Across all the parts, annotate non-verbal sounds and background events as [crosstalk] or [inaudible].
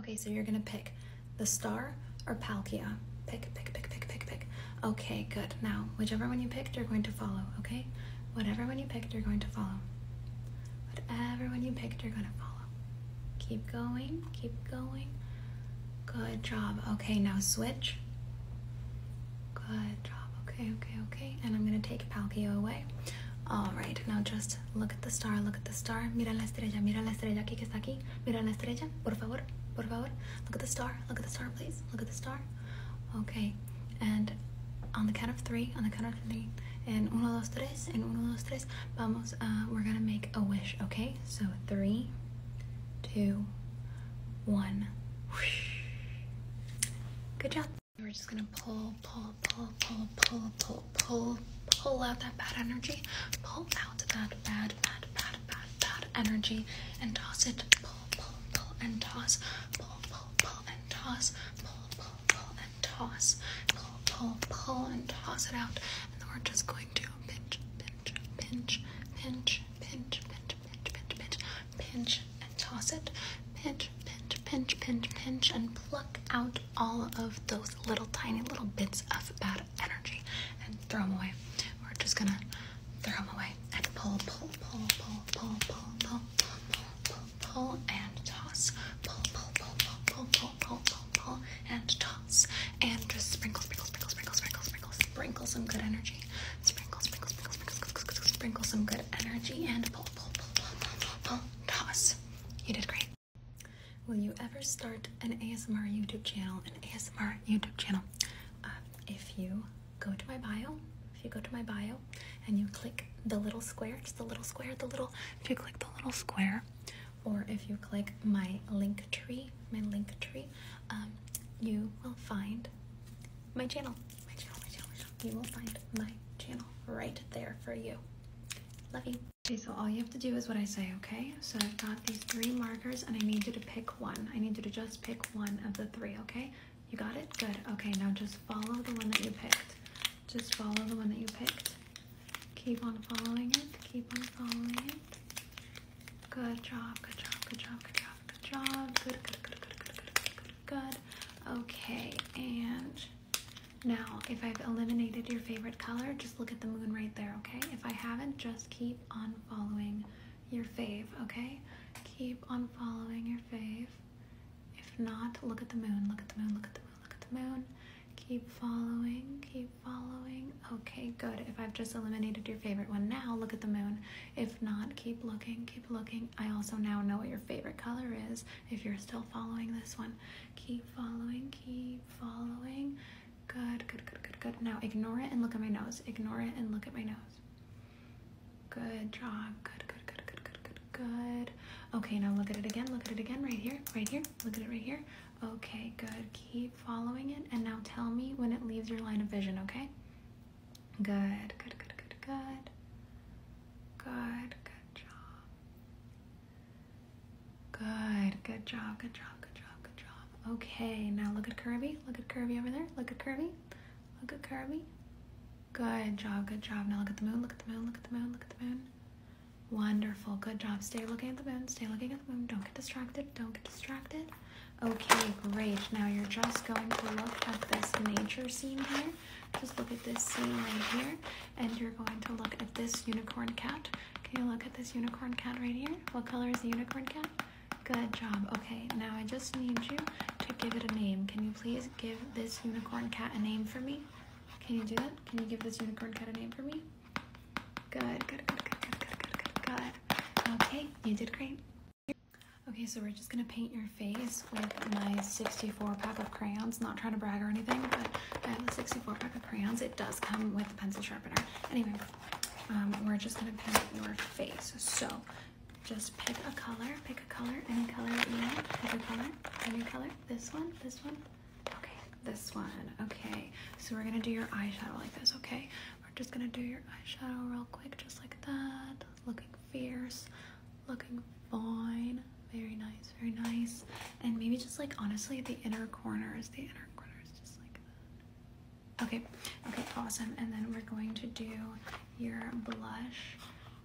Okay, so you're gonna pick the star or Palkia. Pick, pick, pick, pick, pick, pick. Okay, good. Now, whichever one you picked, you're going to follow, okay? Whatever one you picked, you're going to follow. Whatever one you picked, you're gonna follow. Keep going, keep going. Good job. Okay, now switch. Good job. Okay, okay, okay. And I'm gonna take Palkia away. All right, now just look at the star, look at the star. Mira la estrella, mira la estrella aquí que está aquí. Mira la estrella, por favor, por favor. Look at the star, look at the star, please. Look at the star. Okay, and on the count of three, on the count of three, and uno, dos, tres, en uno, dos, tres, vamos, uh, we're gonna make a wish, okay? So three, two, one. Good job. We're just gonna pull, pull, pull, pull, pull, pull, pull, pull out that bad energy. Pull out that bad, bad, bad, bad, bad energy and toss it. Pull, and toss. Pull, pull, pull, and toss. Pull, pull, pull, and toss. Pull, pull, pull, and toss it out. And then we're just going to pinch, pinch, pinch, pinch, pinch, pinch, pinch, pinch, pinch, pinch, and toss it. Pinch, pinch, pinch, pinch, pinch, and pluck out all of those little tiny little bits of bad energy and throw them away. We're just gonna throw them away and pull, pull, pull, pull, pull, pull, pull, pull, pull, pull, and sprinkle, some good energy. Sprinkle, sprinkle, sprinkle, sprinkle, sprinkle, sprinkle some good energy and pull, pull, pull, pull, pull, pull, pull, toss. You did great. Will you ever start an ASMR YouTube channel? An ASMR YouTube channel. Uh, if you go to my bio, if you go to my bio and you click the little square, just the little square, the little, if you click the little square, or if you click my Linktree, my Linktree, um, you will find my channel, you will find my channel right there for you. Love you. Okay, so all you have to do is what I say, okay? So I've got these three markers and I need you to pick one. I need you to just pick one of the three, okay? You got it? Good. Okay, now just follow the one that you picked. Just follow the one that you picked. Keep on following it. Keep on following it. Good job, good job, good job, good job, good job. Good, good, good, good, good, good, good, good. Okay, and now, if I've eliminated your favorite color, just look at the moon right there, okay? If I haven't, just keep on following your fave, okay? Keep on following your fave. If not, look at the moon, look at the moon, look at the moon, look at the moon. Keep following, keep following. Okay, good. If I've just eliminated your favorite one now, look at the moon. If not, keep looking, keep looking. I also now know what your favorite color is if you're still following this one. Keep following, keep following. Good, good, good, good, good. Now ignore it and look at my nose. Ignore it and look at my nose. Good job. Good, good, good, good, good, good, good. Okay, now look at it again. Look at it again. Right here. Right here. Look at it right here. Okay, good. Keep following it. And now tell me when it leaves your line of vision, okay? Good, good, good, good, good. Good, good job. Good, good job, good job, good job, good job. Okay, now look at Kirby. Look at Kirby over there. Look at Kirby. Look at Kirby. Good job, good job. Now look at the moon, look at the moon, look at the moon, look at the moon. Wonderful, good job. Stay looking at the moon, stay looking at the moon. Don't get distracted, don't get distracted. Okay, great. Now you're just going to look at this nature scene here. Just look at this scene right here. And you're going to look at this unicorn cat. Can you look at this unicorn cat right here? What color is the unicorn cat? Good job. Okay, now I just need you to give it a name. Can you please give this unicorn cat a name for me? Can you do that? Can you give this unicorn cat a name for me? Good, good, good, good, good, good, good, good, good. Okay, you did great. Okay, so we're just gonna paint your face with my 64 pack of crayons. Not trying to brag or anything, but I have a 64 pack of crayons. It does come with a pencil sharpener. Anyway, um, we're just gonna paint your face. So just pick a color, pick a color, any color that you want. Pick a color, any color. This one, this one. Okay, this one. Okay, so we're gonna do your eyeshadow like this, okay? We're just gonna do your eyeshadow real quick, just like that. Looking fierce, looking fine. Very nice, very nice. And maybe just like honestly, the inner corners, the inner corners, just like that. Okay, okay, awesome. And then we're going to do your blush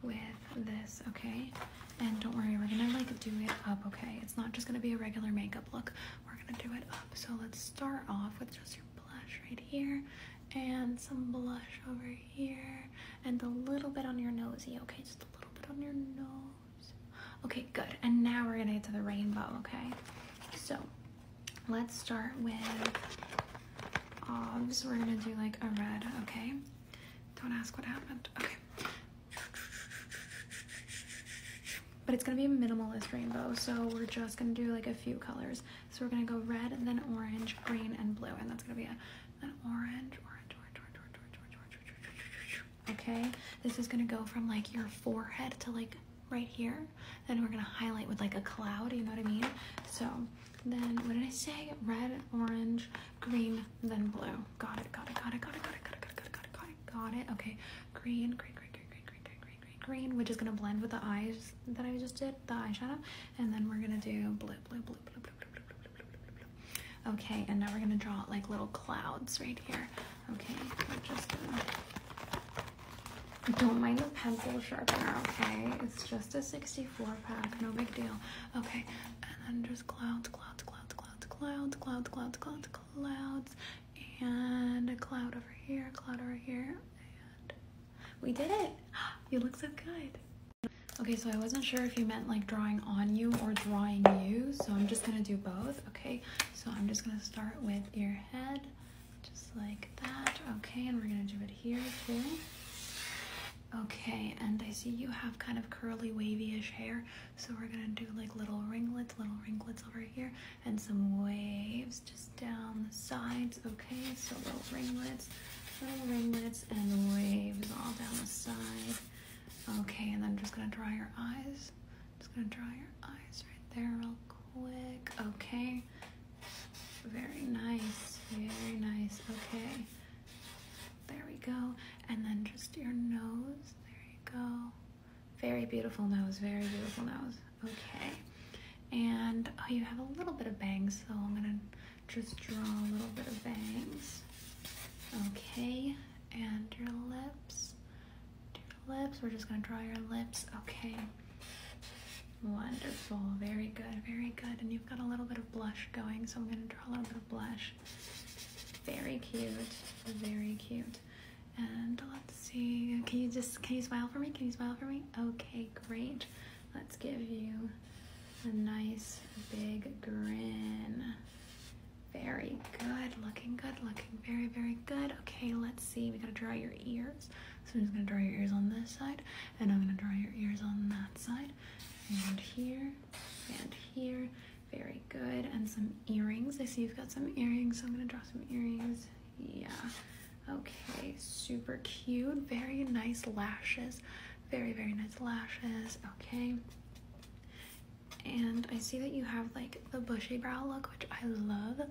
with this, okay? And don't worry, we're gonna like do it up, okay? It's not just gonna be a regular makeup look. We're gonna do it up. So let's start off with just your blush right here and some blush over here and a little bit on your nosy, okay? Just a little bit on your nose. Okay, good. And now we're gonna get to the rainbow, okay? So let's start with obs. We're gonna do like a red, okay? Don't ask what happened. Okay. But it's gonna be a minimalist rainbow, so we're just gonna do like a few colors. So we're gonna go red, and then orange, green, and blue, and that's gonna be a an orange, orange, orange, orange, orange, orange, orange, orange. Okay, this is gonna go from like your forehead to like right here. Then we're gonna highlight with like a cloud. You know what I mean? So then what did I say? Red, orange, green, then blue. Got it. Got it. Got it. Got it. Got it. Got it. Got it. Got it. Got it. Okay. Green, green, green, which is gonna blend with the eyes that I just did, the eyeshadow, and then we're gonna do blue, blue, blue, blue, blue, blue, blue, blue, blue, blue, blue. Okay, and now we're gonna draw like little clouds right here. Okay, we're just gonna. Don't mind the pencil sharpener, okay? It's just a 64 pack, no big deal. Okay, and then just clouds, clouds, clouds, clouds, clouds, clouds, clouds, clouds, clouds, and a cloud over here, a cloud over here, we did it! You look so good. Okay, so I wasn't sure if you meant like drawing on you or drawing you, so I'm just gonna do both, okay? So I'm just gonna start with your head, just like that, okay? And we're gonna do it here too. Okay, and I see you have kind of curly, wavy-ish hair, so we're gonna do like little ringlets, little ringlets over here, and some waves just down the sides. Okay, so little ringlets, little ringlets, and waves all down the side. Okay, and then I'm just gonna draw your eyes. Just gonna draw your eyes right there, real quick. Okay, very nice, very nice. Okay. There we go. And then just your nose. There you go. Very beautiful nose. Very beautiful nose. Okay. And oh, you have a little bit of bangs, so I'm gonna just draw a little bit of bangs. Okay. And your lips. Your lips. We're just gonna draw your lips. Okay. Wonderful. Very good. Very good. And you've got a little bit of blush going, so I'm gonna draw a little bit of blush. Very cute. Very cute. And let's see. Can you just can you smile for me? Can you smile for me? Okay, great. Let's give you a nice big grin. Very good. Looking good. Looking very, very good. Okay, let's see. We gotta draw your ears. So I'm just gonna draw your ears on this side, and I'm gonna draw your ears on that side, and here, and here. Very good. And some earrings. I see you've got some earrings, so I'm gonna draw some earrings. Yeah. Okay, super cute. Very nice lashes. Very, very nice lashes. Okay. And I see that you have like the bushy brow look, which I love.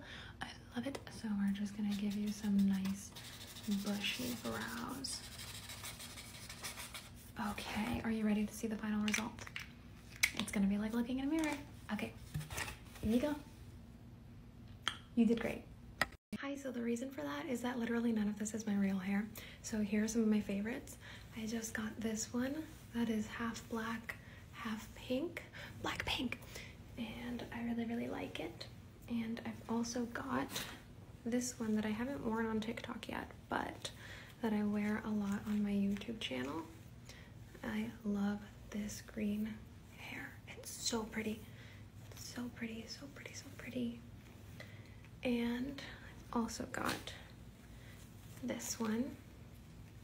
I love it. So we're just gonna give you some nice bushy brows. Okay, are you ready to see the final result? It's gonna be like looking in a mirror. Okay, here you go. You did great. Hi, so the reason for that is that literally none of this is my real hair. So here are some of my favorites. I just got this one that is half black, half pink, black pink, and I really, really like it. And I've also got this one that I haven't worn on TikTok yet, but that I wear a lot on my YouTube channel. I love this green hair. It's so pretty. so pretty, so pretty, so pretty. And I've also got this one,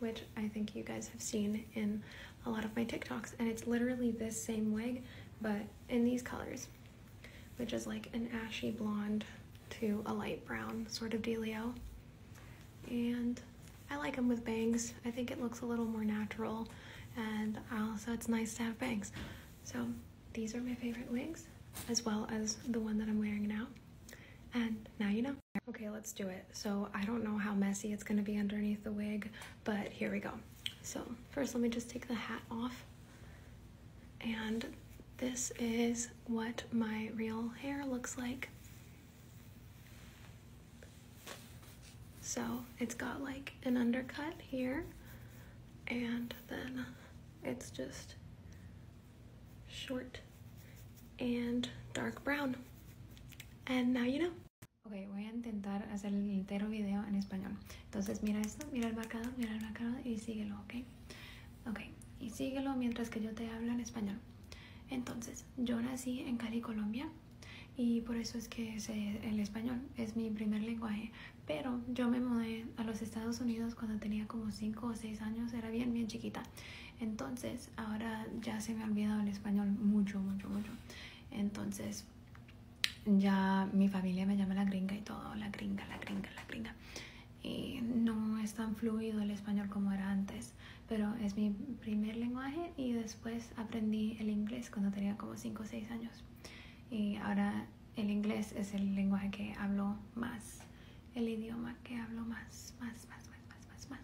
which I think you guys have seen in a lot of my TikToks. And it's literally this same wig, but in these colors, which is like an ashy blonde to a light brown sort of dealio. And I like them with bangs. I think it looks a little more natural and also it's nice to have bangs. So these are my favorite wigs as well as the one that I'm wearing now. And now you know. Okay, let's do it. So I don't know how messy it's gonna be underneath the wig, but here we go. So first let me just take the hat off. And this is what my real hair looks like. So it's got like an undercut here and then It's just short and dark brown. And now you know. Ok, voy a intentar hacer el entero video en español. Entonces mira esto, mira el marcador, mira el marcador y síguelo, ¿ok? Ok, y síguelo mientras que yo te hablo en español. Entonces, yo nací en Cali, Colombia, y por eso es que sé el español, es mi primer lenguaje. Pero yo me mudé a los Estados Unidos cuando tenía como 5 o 6 años, era bien, bien chiquita. Entonces, ahora ya se me ha olvidado el español mucho, mucho, mucho. Entonces, ya mi familia me llama la gringa y todo, la gringa, la gringa, la gringa. Y no es tan fluido el español como era antes, pero es mi primer lenguaje y después aprendí el inglés cuando tenía como 5 o 6 años. Y ahora el inglés es el lenguaje que hablo más, el idioma que hablo más, más, más, más, más, más, más.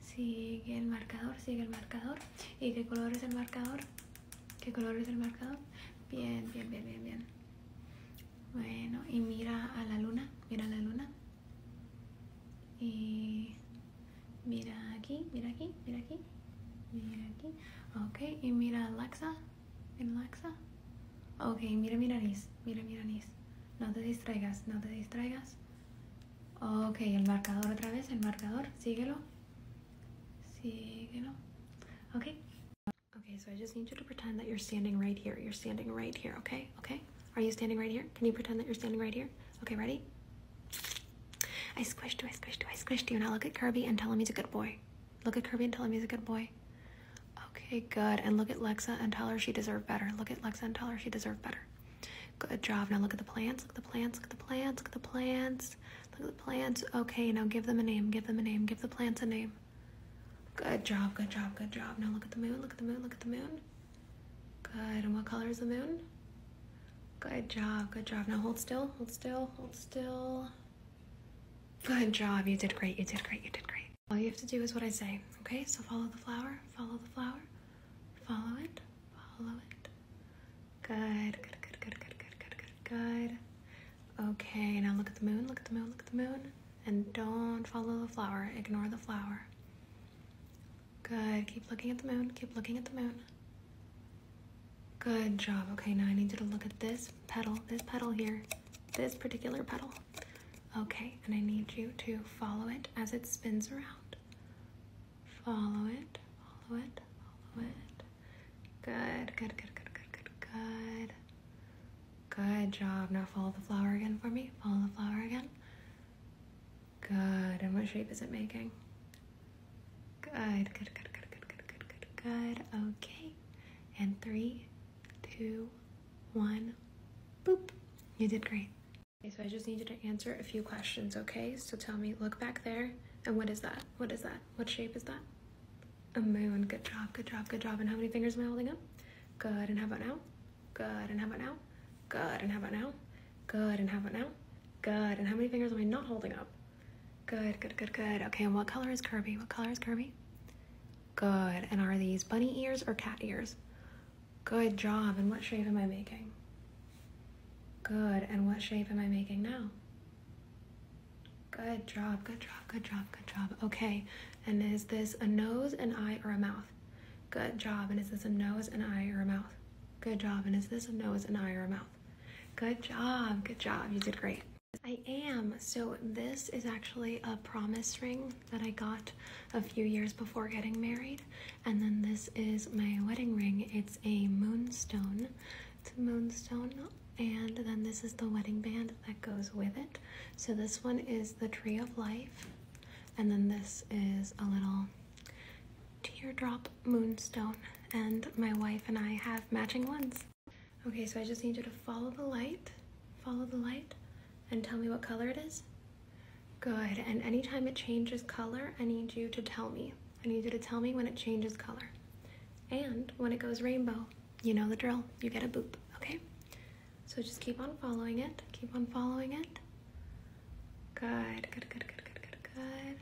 Sigue el marcador, sigue el marcador. ¿Y qué color es el marcador? ¿Qué color es el marcador? Bien, bien, bien, bien, bien. Bueno, y mira a la luna, mira a la luna. Y mira aquí, mira aquí, mira aquí, mira aquí. Ok, y mira a Alexa, mira Alexa. Ok, mira mi nariz, mira mi. No te distraigas, no te distraigas. Ok, el marcador otra vez, el marcador, síguelo. Síguelo. Okay. Okay, so I just need you to pretend that you're standing right here. You're standing right here, okay? Okay? Are you standing right here? Can you pretend that you're standing right here? Okay, ready? I squished you, I squished you, I squished you. Now look at Kirby and tell him he's a good boy. Look at Kirby and tell him he's a good boy. Okay, good. And look at Lexa and tell her she deserved better. Look at Lexa and tell her she deserved better. Good job. Now look at the plants. Look at the plants. Look at the plants. Look at the plants. Look at the plants. Okay, now give them a name. Give them a name. Give the plants a name. Good job. Good job. Good job. Now look at the moon. Look at the moon. Look at the moon. Good. And what color is the moon? Good job. Good job. Now hold still. Hold still. Hold still. Good job. You did great. You did great. You did great. All you have to do is what I say. Okay? So follow the flower. Follow the flower. Follow it. Follow it. Good. Good. Good. Good. Good. Good. Good. Good. Good. Okay. Now look at the moon. Look at the moon. Look at the moon. And don't follow the flower. Ignore the flower. Good. Keep looking at the moon. Keep looking at the moon. Good job. Okay, now I need you to look at this petal, this petal here, this particular petal. Okay, and I need you to follow it as it spins around. Follow it, follow it, follow it. Good, good, good, good, good, good, good. Good job. Now follow the flower again for me. Follow the flower again. Good. And what shape is it making? Good, good, good, good, good, good, good, good. Okay. And three, two, one, boop. You did great. Okay, so I just need you to answer a few questions, okay? So tell me, look back there, and what is that? What is that? What shape is that? A moon. Good job, good job, good job. And how many fingers am I holding up? Good. And how about now? Good. And how about now? Good. And how about now? Good. And how about now? Good. And how many fingers am I not holding up? Good, good, good, good. Okay, and what color is Kirby? What color is Kirby? Good. And are these bunny ears or cat ears? Good job. And what shape am I making? Good. And what shape am I making now? Good job, good job, good job, good job. Okay. And is this a nose, an eye, or a mouth? Good job. And is this a nose, an eye, or a mouth? Good job. And is this a nose, an eye, or a mouth? Good job, good job. You did great. I am. So, this is actually a promise ring that I got a few years before getting married. And then this is my wedding ring. It's a moonstone. It's a moonstone. And then this is the wedding band that goes with it. So, this one is the tree of life. And then this is a little teardrop moonstone. And my wife and I have matching ones. Okay, so I just need you to follow the light. Follow the light and tell me what color it is? Good. And anytime it changes color, I need you to tell me. I need you to tell me when it changes color. And when it goes rainbow, you know the drill. You get a boop, okay? So just keep on following it. Keep on following it. Good, good, good, good, good, good, good.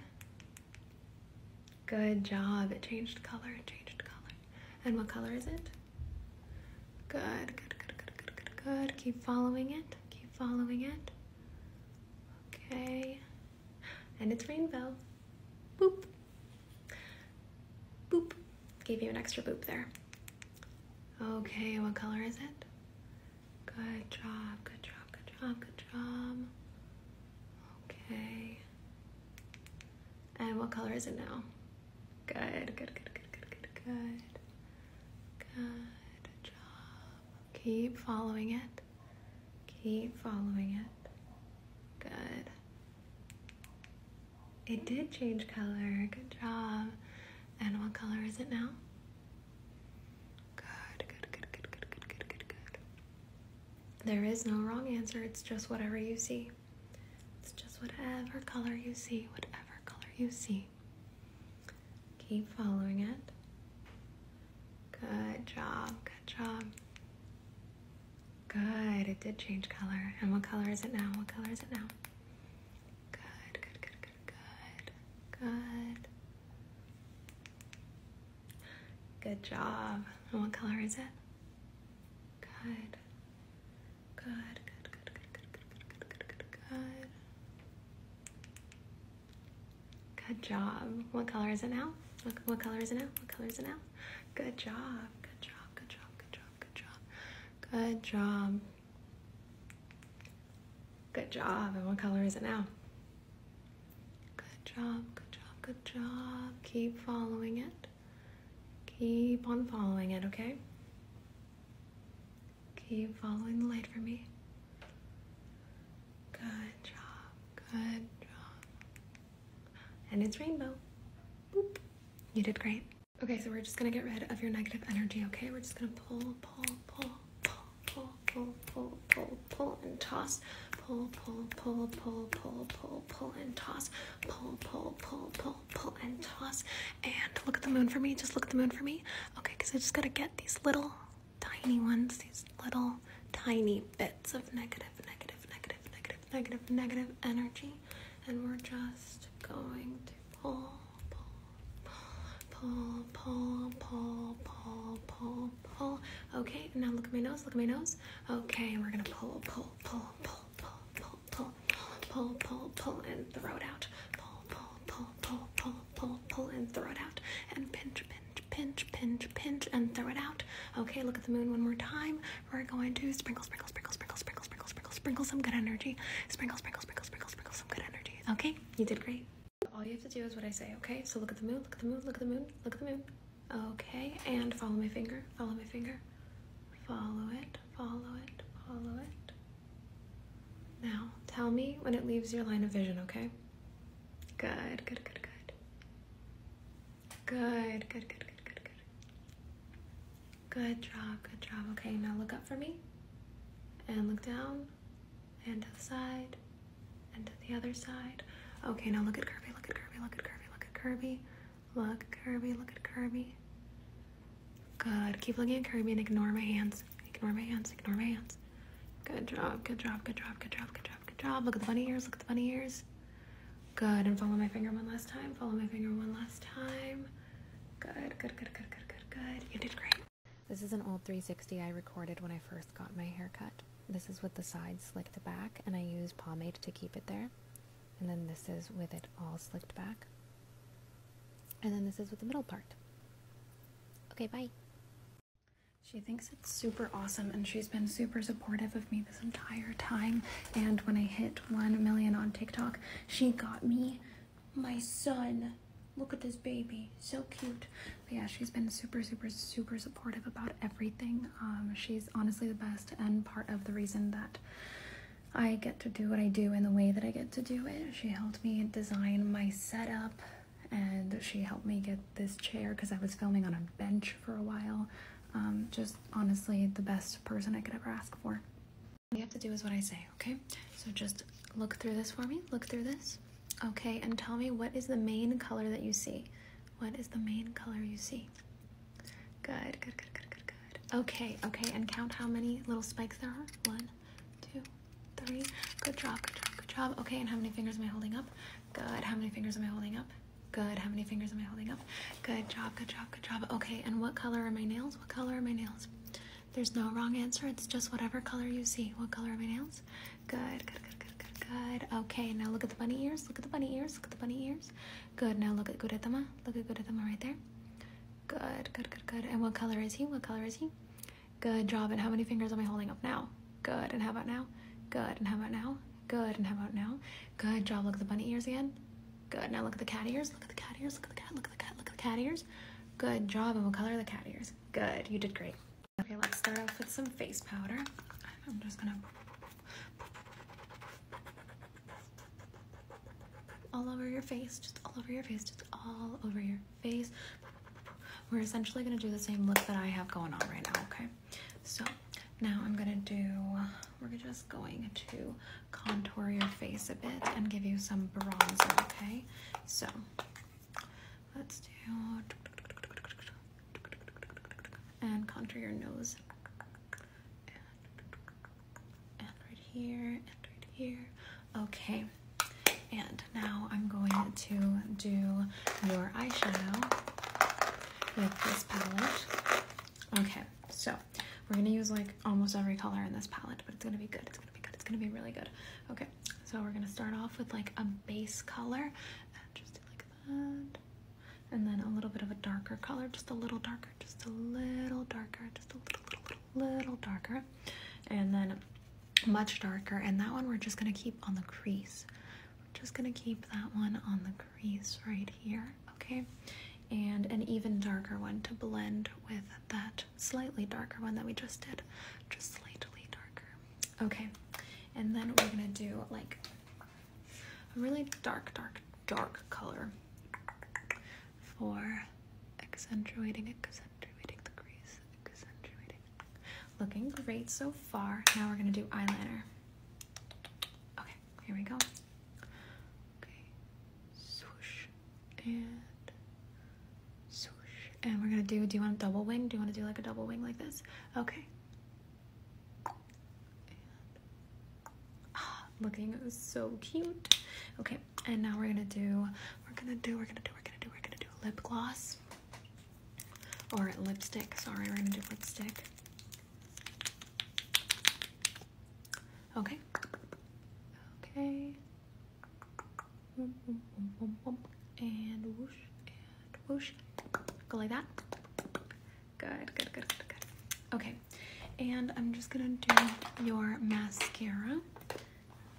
Good job. It changed color. It changed color. And what color is it? Good, good, good, good, good, good, good. Keep following it. Keep following it. Okay. And it's rainbow. Boop. Boop. gave you an extra boop there. Okay, what color is it? Good job, good job, good job, good job. Okay. And what color is it now? Good, good, good, good, good, good, good. Good job. Keep following it. Keep following it. Good. It did change color. Good job. And what color is it now? Good, good, good, good, good, good, good, good, good. There is no wrong answer. It's just whatever you see. It's just whatever color you see, whatever color you see. Keep following it. Good job, good job. Good, it did change color. And what color is it now? What color is it now? Good, good, good, good, good. Good. Job. And what color is it? Good. Good, good, good, good, good, good, good, good, good, good. Job. What color is it now? What, what color is it now? What color is it now? Good job. Good job. Good job. Good job. Good job. Good job. Good job. And what color is it now? Good job. Good job. Good job. Keep following it. Keep on following it, okay? Keep following the light for me. Good job. Good job. And it's rainbow. Boop. You did great. Okay, so we're just gonna get rid of your negative energy, okay? We're just gonna pull, pull, pull, pull, pull, pull, pull, pull, pull, and toss. Pull, pull, pull, pull, pull, pull, pull, and toss. Pull, pull, pull, pull, pull, and toss. And look at the moon for me. Just look at the moon for me. Okay, because I just gotta get these little tiny ones, these little tiny bits of negative, negative, negative, negative, negative, negative energy. And we're just going to pull, pull, pull, pull, pull, pull, pull. pull. Okay, now look at my nose, look at my nose. Okay, we're gonna pull, pull, pull, pull, pull, pull, pull, and throw it out. Pull, pull, pull, pull, pull, pull, pull, and throw it out. And pinch, pinch, pinch, pinch, pinch, and throw it out. Okay, look at the moon one more time. We're going to sprinkle, sprinkle, sprinkle, sprinkle, sprinkle, sprinkle, sprinkle, sprinkle some good energy. Sprinkle, sprinkle, sprinkle, sprinkle, sprinkle some good energy. Okay, you did great. All you have to do is what I say, okay? So look at the moon, look at the moon, look at the moon, look at the moon. Okay, and follow my finger, follow my finger. Follow it, follow it, follow it. Now, tell me when it leaves your line of vision, okay? Good, good, good, good. Good, good, good, good, good, good. Good job, good job. Okay, now look up for me. And look down. And to the side. And to the other side. Okay, now look at Kirby, look at Kirby, look at Kirby, look at Kirby. Look at Kirby, look at Kirby. Good. Keep looking at Kirby and ignore my hands. Ignore my hands, ignore my hands. Good job, good job, good job, good job, good job, good job. Look at the bunny ears, look at the bunny ears. Good, and follow my finger one last time. Follow my finger one last time. Good, good, good, good, good, good, good. You did great. This is an old 360 I recorded when I first got my haircut. This is with the sides slicked back, and I use pomade to keep it there. And then this is with it all slicked back. And then this is with the middle part. Okay, bye. She thinks it's super awesome and she's been super supportive of me this entire time. And when I hit 1 million on TikTok, she got me my son. Look at this baby, so cute. But yeah, she's been super, super, super supportive about everything. Um, she's honestly the best and part of the reason that I get to do what I do in the way that I get to do it. She helped me design my setup and she helped me get this chair because I was filming on a bench for a while. Um, just honestly, the best person I could ever ask for. All you have to do is what I say, okay? So just look through this for me. Look through this. Okay, and tell me what is the main color that you see? What is the main color you see? Good, good, good, good, good, good. Okay, okay, and count how many little spikes there are. One, two, three. Good job, good job, good job. Okay, and how many fingers am I holding up? Good. How many fingers am I holding up? Good. How many fingers am I holding up? Good job, good job, good job. Okay, and what color are my nails? What color are my nails? There's no wrong answer. It's just whatever color you see. What color are my nails? Good, good, good, good, good, good. Okay, now look at the bunny ears. Look at the bunny ears. Look at the bunny ears. Good. Now look at Gudetama. Look at Gudetama right there. Good, good, good, good. And what color is he? What color is he? Good job. And how many fingers am I holding up now? Good. And how about now? Good. And how about now? Good. And how about now? Good job. Look at the bunny ears again. Good. Now look at the cat ears. Look at the cat ears. Look at the cat. Look at the cat. Look at the cat ears. Good job. And we'll color the cat ears? Good. You did great. Okay, let's start off with some face powder. I'm just gonna all over your face, just all over your face, just all over your face. We're essentially gonna do the same look that I have going on right now, okay? So now I'm gonna do, we're just going to contour your face a bit and give you some bronzer, okay? So let's do, and contour your nose. And right here, and right here. Okay. And now I'm going to do your eyeshadow with this palette. Okay, so we're gonna use like almost every color in this palette, but it's gonna be good. It's gonna be good. It's gonna be really good. Okay, so we're gonna start off with like a base color, and just like that, and then a little bit of a darker color, just a little darker, just a little darker, just a little, little, little, little darker, and then much darker. And that one we're just gonna keep on the crease. We're just gonna keep that one on the crease right here, okay? And an even darker one to blend with that slightly darker one that we just did. Just slightly darker. Okay, and then we're gonna do like a really dark, dark, dark color for accentuating, accentuating the crease, accentuating. Looking great so far. Now we're gonna do eyeliner. Okay, here we go. Okay, swoosh and and we're gonna do, do you want a double wing? Do you want to do like a double wing like this? Okay. ah, looking so cute. Okay, and now we're gonna do, we're gonna do, we're gonna do, we're gonna do, we're gonna do a lip gloss. Or lipstick, sorry, we're gonna do lipstick. Okay. Okay. And whoosh and whoosh. Go like that. Good, good, good, good, good. Okay, and I'm just gonna do your mascara.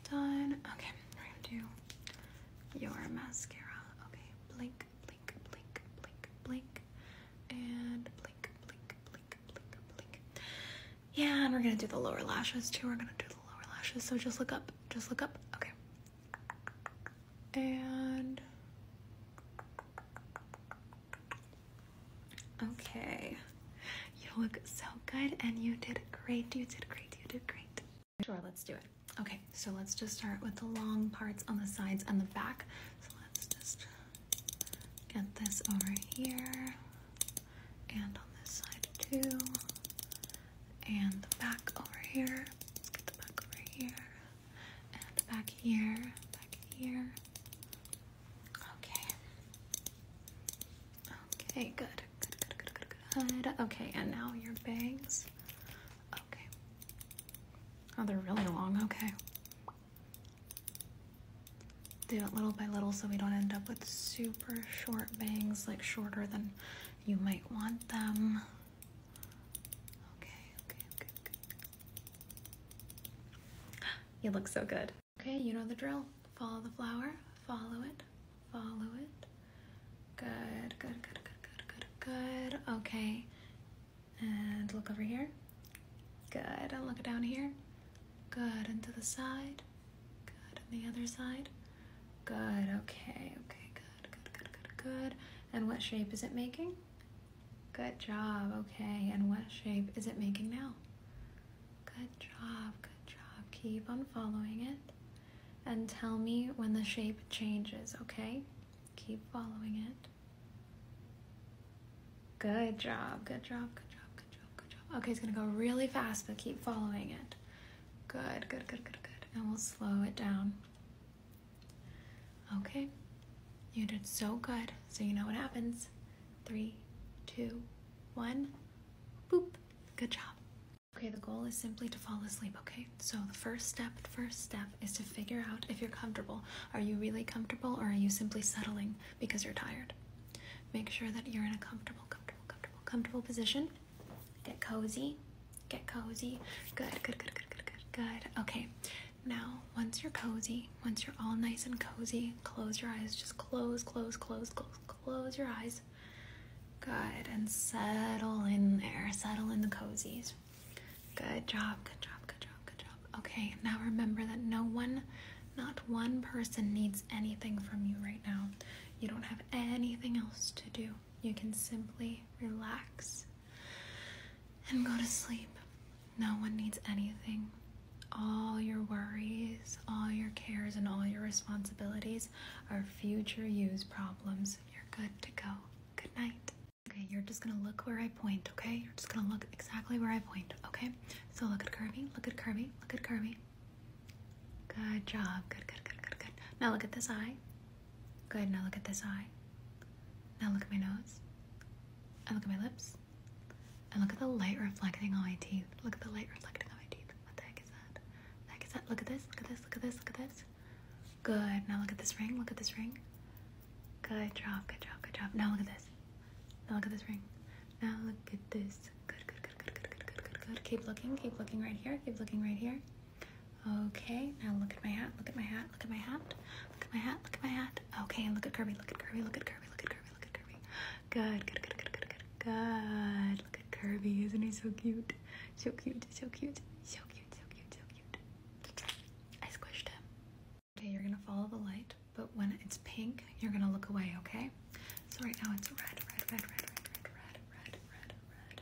Done. Okay, we're gonna do your mascara. Okay, blink, blink, blink, blink, blink, and blink, blink, blink, blink, blink. Yeah, and we're gonna do the lower lashes too. We're gonna do the lower lashes. So just look up. Just look up. Okay. And Okay. You look so good and you did great. You did great. You did great. Sure, let's do it. Okay, so let's just start with the long parts on the sides and the back. So let's just get this over here and on this side too. And the back over here. Let's get the back over here. And back here. Back here. Okay. Okay, good. Good. Okay, and now your bangs. Okay. Oh, they're really long. Okay. Do it little by little so we don't end up with super short bangs, like shorter than you might want them. Okay, okay, okay, okay. [gasps] You look so good. Okay, you know the drill. Follow the flower. Follow it. Follow it. Good, good, good, good. Good. Good. Okay. And look over here. Good. And look down here. Good. And to the side. Good. And the other side. Good. Okay. Okay. Good. Good. Good. Good. Good. And what shape is it making? Good job. Okay. And what shape is it making now? Good job. Good job. Keep on following it. And tell me when the shape changes, okay? Keep following it. Good job, good job, good job, good job, good job. Okay, it's gonna go really fast, but keep following it. Good, good, good, good, good. And we'll slow it down. Okay, you did so good. So you know what happens. Three, two, one, boop. Good job. Okay, the goal is simply to fall asleep, okay? So the first step, the first step is to figure out if you're comfortable. Are you really comfortable or are you simply settling because you're tired? Make sure that you're in a comfortable, comfortable comfortable comfortable position. Get cozy. Get cozy. Good, good, good, good, good, good, good. Okay. Now, once you're cozy, once you're all nice and cozy, close your eyes. Just close, close, close, close, close your eyes. Good. And settle in there. Settle in the cozies. Good job, good job, good job, good job. Okay, now remember that no one, not one person needs anything from you right now. You don't have anything else to do. You can simply relax and go to sleep. No one needs anything. All your worries, all your cares, and all your responsibilities are future use problems. You're good to go. Good night. Okay, you're just gonna look where I point, okay? You're just gonna look exactly where I point, okay? So look at Kirby, look at Kirby, look at Kirby. Good job. Good, good, good, good, good. Now look at this eye. Good, now look at this eye. Now look at my nose. And look at my lips. And look at the light reflecting on my teeth. Look at the light reflecting on my teeth. What the heck is that? The heck is that? Look at this, look at this, look at this, look at this. Good. Now look at this ring. Look at this ring. Good job, good job, good job. Now look at this. Now look at this ring. Now look at this. Good, good, good, good, good, good, good, good, good. Keep looking, keep looking right here. Keep looking right here. Okay, now look at my hat. Look at my hat. Look at my hat. Look at my hat. Look at my hat. Okay, and look at Kirby. Look at Kirby. Look at Kirby. Look at Kirby. Look at Kirby. Good, good, good, good, good, good, good. Look at Kirby. Isn't he so cute? So cute. So cute. So cute. So cute. So cute. I squished him. Okay, you're gonna follow the light, but when it's pink, you're gonna look away. Okay. So right now it's red, red, red, red, red, red, red, red, red, red.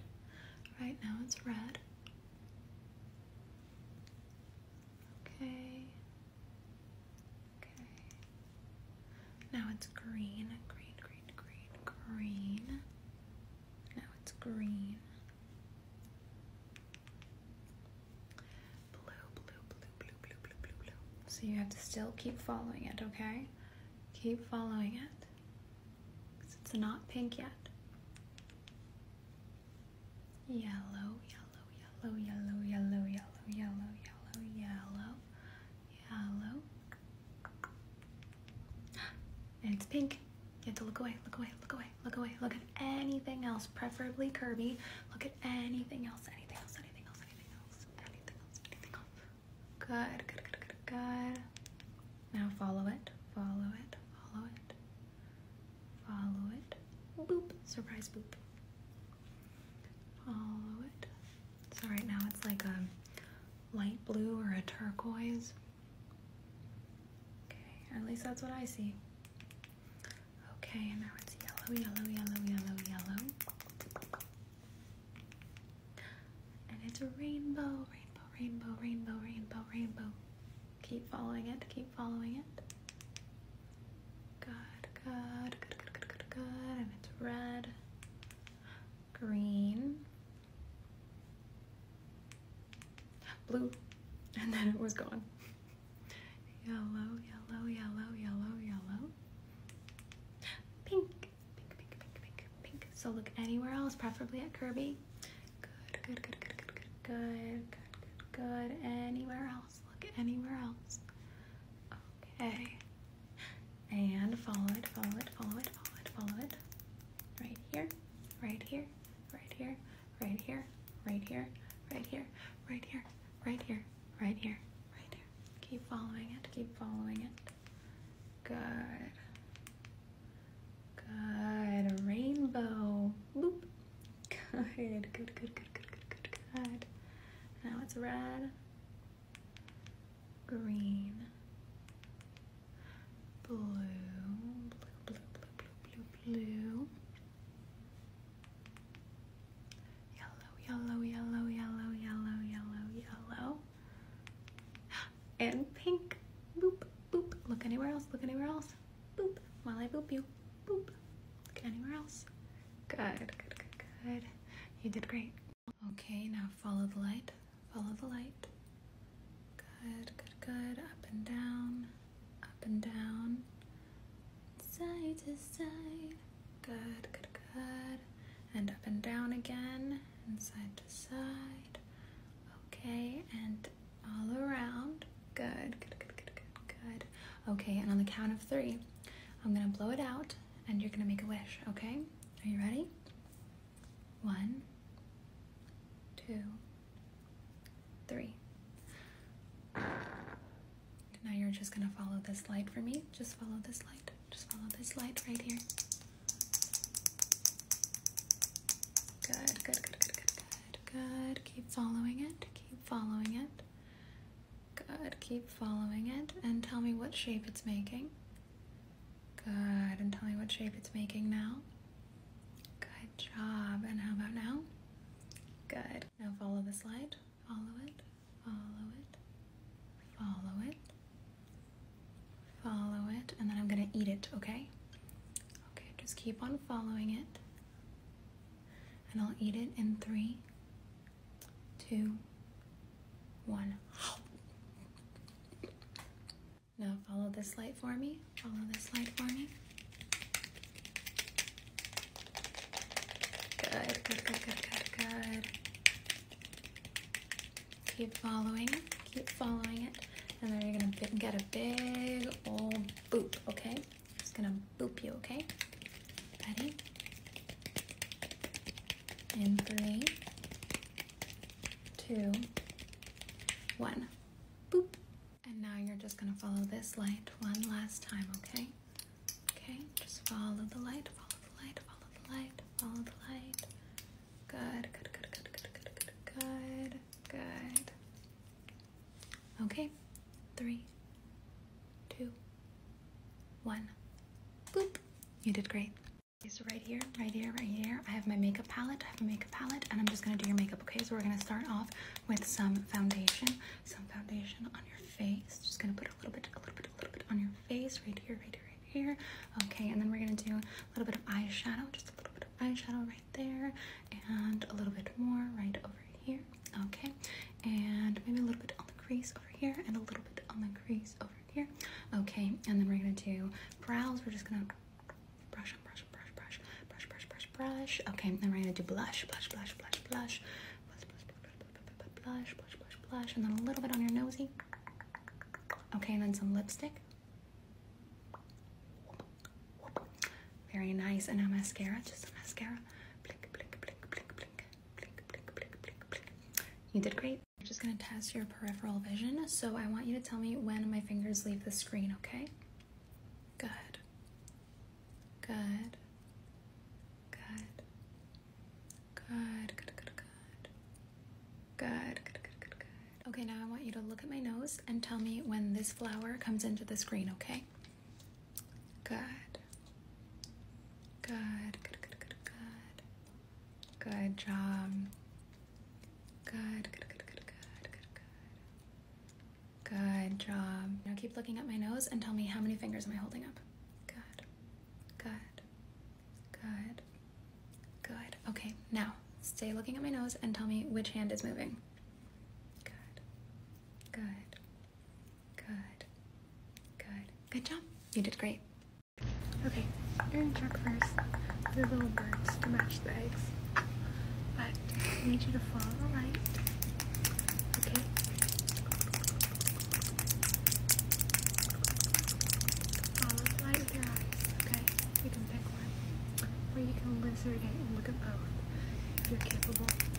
Right now it's red. Okay. Okay. Now it's green, green, green, green, green. Now it's green. Blue, blue, blue, blue, blue, blue, blue, blue. You have to still keep following it, okay? Keep following it. 'Cause it's not pink yet. Yellow, yellow, yellow, yellow, yellow, yellow, yellow, yellow, yellow, yellow. And [gasps] it's pink. You have to look away, look away, look away, look away. Look at anything else, preferably Kirby. Look at anything else, anything else, anything else, anything else, anything else, anything else. Good, good, good. Now follow it, follow it, follow it, follow it. Boop, surprise boop. Follow it. So right now it's like a light blue or a turquoise. Okay, at least that's what I see. Okay, and now it's yellow, yellow, yellow, yellow, yellow. And it's a rainbow, rainbow, rainbow, rainbow, rainbow, rainbow. Keep following it, keep following it. Good, good, good, good, good, good, good. And it's red, green, blue, and then it was gone. Yellow, yellow, yellow, yellow, yellow. Pink, pink, pink, pink, pink, pink. So look anywhere else, preferably at Kirby. Good, good, good, good, good, good, good, good, good, good. Anywhere else. Anywhere else. Okay. And follow it, follow it, follow it, follow it, follow it. Right here, right here, right here, right here, right here, right here, right here, right here, right here, right here. Keep following it, keep following it. Good. Good. Rainbow. Boop. [laughs] Good, good, good, good, good, good, good. Now it's red, green, blue, blue, blue, blue, blue, blue. Yellow, yellow, yellow, yellow, yellow, yellow, [gasps] yellow. And pink. Boop, boop. Look anywhere else, look anywhere else. Boop. While I boop you. Boop. Look anywhere else. Good, good, good, good. You did great. Okay, now follow the light. Follow the light. Good, good, good. Up and down. Up and down. Side to side. Good, good, good. And up and down again. And side to side. Okay, and all around. Good, good, good, good, good, good. Okay, and on the count of three, I'm gonna blow it out and you're gonna make a wish, okay? Are you ready? One, two, three. Now you're just gonna follow this light for me. Just follow this light. Just follow this light right here. Good, good, good, good, good, good, good. Keep following it. Keep following it. Good. Keep following it and tell me what shape it's making. Good. And tell me what shape it's making now. Good job. And how about now? Good. Now follow this light. Follow it. Follow it. Follow it. Follow it. And then I'm to eat it, okay? Okay, just keep on following it. And I'll eat it in three, two, one. Now follow this light for me. Follow this light for me. Good, good, good, good, good, good. Keep following. Keep following it. And then you're gonna get a big old boop, okay? Just gonna boop you, okay? Ready? In three, two, one. Boop. And now you're just gonna follow this light one last time, okay? Okay, just follow the light, follow the light, follow the light, follow the light. I mean. Brush. Okay, then we're gonna do blush, blush, blush, blush, blush, blush, blush, blush, blush, blush, blush, blush, and then a little bit on your nosy. Okay, and then some lipstick. Very nice. And now mascara, just a mascara. Blink, blink, blink, blink, blink, blink, blink, blink, blink, blink. You did great. I'm just gonna test your peripheral vision. So I want you to tell me when my fingers leave the screen, okay? Good. Good. Good, good, good, good. Good, good, good, good, good. Okay, now I want you to look at my nose and tell me when this flower comes into the screen, okay? Good. Good, good, good, good, good. Good job. Good, good, good, good, good, good, good. Good job. Now keep looking at my nose and tell me how many fingers am I holding up? Good, good, good, Okay, now stay looking at my nose and tell me which hand is moving. Good. Good. Good. Good. Good job. You did great. Okay, you're gonna check first the little birds to match the eggs. But I need you to follow the light. observing and look at both. You're capable